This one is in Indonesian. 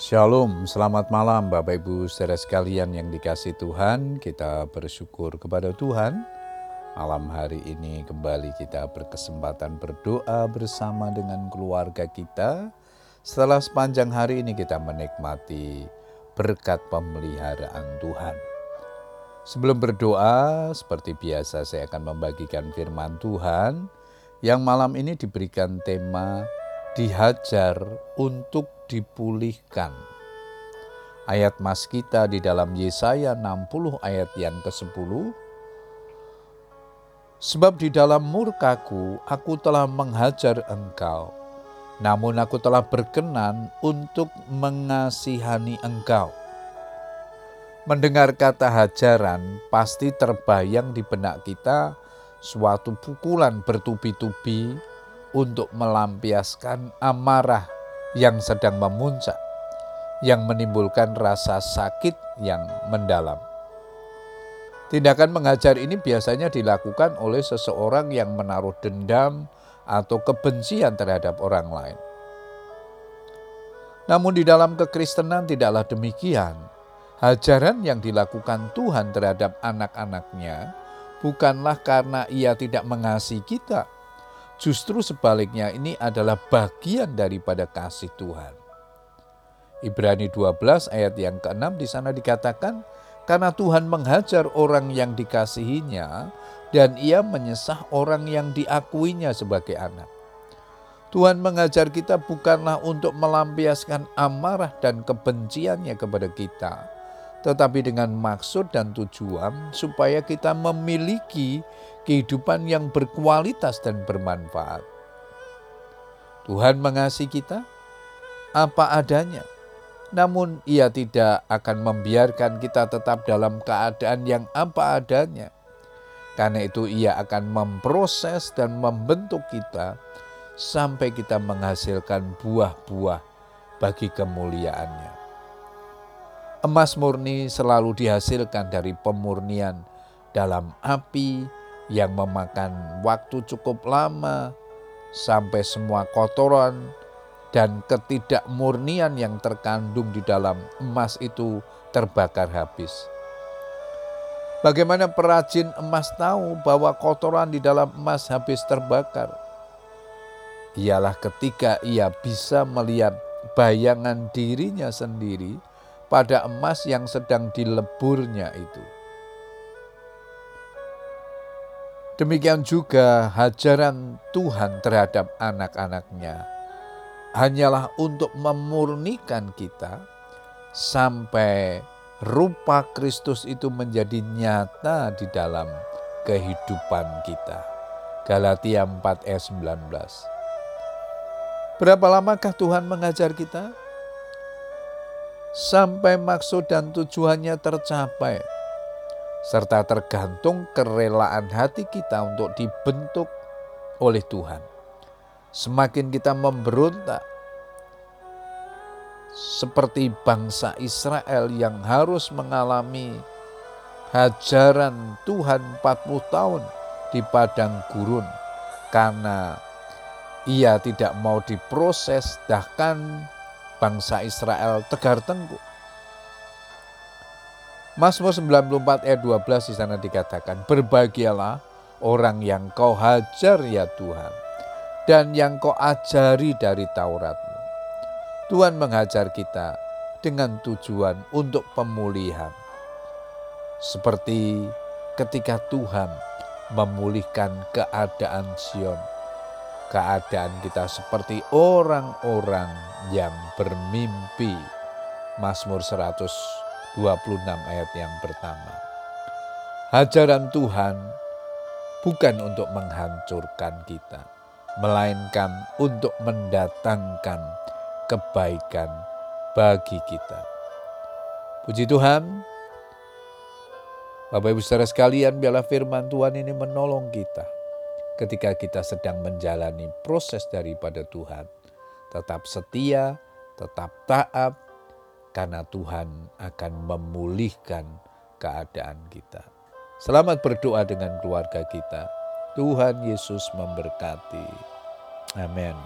Shalom, selamat malam Bapak Ibu saudara sekalian yang dikasih Tuhan. Kita bersyukur kepada Tuhan. Malam hari ini kembali kita berkesempatan berdoa bersama dengan keluarga kita. Setelah sepanjang hari ini kita menikmati berkat pemeliharaan Tuhan. Sebelum berdoa, seperti biasa saya akan membagikan firman Tuhan yang malam ini diberikan tema dihajar untuk dipulihkan. Ayat mas kita di dalam Yesaya 60 ayat yang ke-10. Sebab di dalam murkaku aku telah menghajar engkau, namun aku telah berkenan untuk mengasihani engkau. Mendengar kata hajaran pasti terbayang di benak kita suatu pukulan bertubi-tubi untuk melampiaskan amarah yang sedang memuncak, yang menimbulkan rasa sakit yang mendalam. Tindakan mengajar ini biasanya dilakukan oleh seseorang yang menaruh dendam atau kebencian terhadap orang lain. Namun, di dalam kekristenan tidaklah demikian. Hajaran yang dilakukan Tuhan terhadap anak-anaknya bukanlah karena Ia tidak mengasihi kita, Justru sebaliknya ini adalah bagian daripada kasih Tuhan. Ibrani 12 ayat yang ke-6 di sana dikatakan, karena Tuhan menghajar orang yang dikasihinya dan ia menyesah orang yang diakuinya sebagai anak. Tuhan mengajar kita bukanlah untuk melampiaskan amarah dan kebenciannya kepada kita, tetapi dengan maksud dan tujuan supaya kita memiliki kehidupan yang berkualitas dan bermanfaat. Tuhan mengasihi kita apa adanya, namun Ia tidak akan membiarkan kita tetap dalam keadaan yang apa adanya. Karena itu, Ia akan memproses dan membentuk kita sampai kita menghasilkan buah-buah bagi kemuliaannya. Emas murni selalu dihasilkan dari pemurnian dalam api yang memakan waktu cukup lama sampai semua kotoran dan ketidakmurnian yang terkandung di dalam emas itu terbakar habis. Bagaimana perajin emas tahu bahwa kotoran di dalam emas habis terbakar? Ialah ketika ia bisa melihat bayangan dirinya sendiri pada emas yang sedang dileburnya itu. Demikian juga hajaran Tuhan terhadap anak-anaknya hanyalah untuk memurnikan kita sampai rupa Kristus itu menjadi nyata di dalam kehidupan kita. Galatia 4 ayat 19. Berapa lamakah Tuhan mengajar kita? Sampai maksud dan tujuannya tercapai, serta tergantung kerelaan hati kita untuk dibentuk oleh Tuhan. Semakin kita memberontak, seperti bangsa Israel yang harus mengalami hajaran Tuhan 40 tahun di padang gurun karena ia tidak mau diproses bahkan bangsa Israel tegar tengkuk. Mazmur 94 ayat 12 di sana dikatakan, Berbahagialah orang yang kau hajar ya Tuhan, dan yang kau ajari dari Tauratmu. Tuhan mengajar kita dengan tujuan untuk pemulihan. Seperti ketika Tuhan memulihkan keadaan Sion keadaan kita seperti orang-orang yang bermimpi. Mazmur 126 ayat yang pertama. Hajaran Tuhan bukan untuk menghancurkan kita, melainkan untuk mendatangkan kebaikan bagi kita. Puji Tuhan, Bapak Ibu saudara sekalian, biarlah firman Tuhan ini menolong kita ketika kita sedang menjalani proses daripada Tuhan. Tetap setia, tetap taat, karena Tuhan akan memulihkan keadaan kita. Selamat berdoa dengan keluarga kita. Tuhan Yesus memberkati. Amin.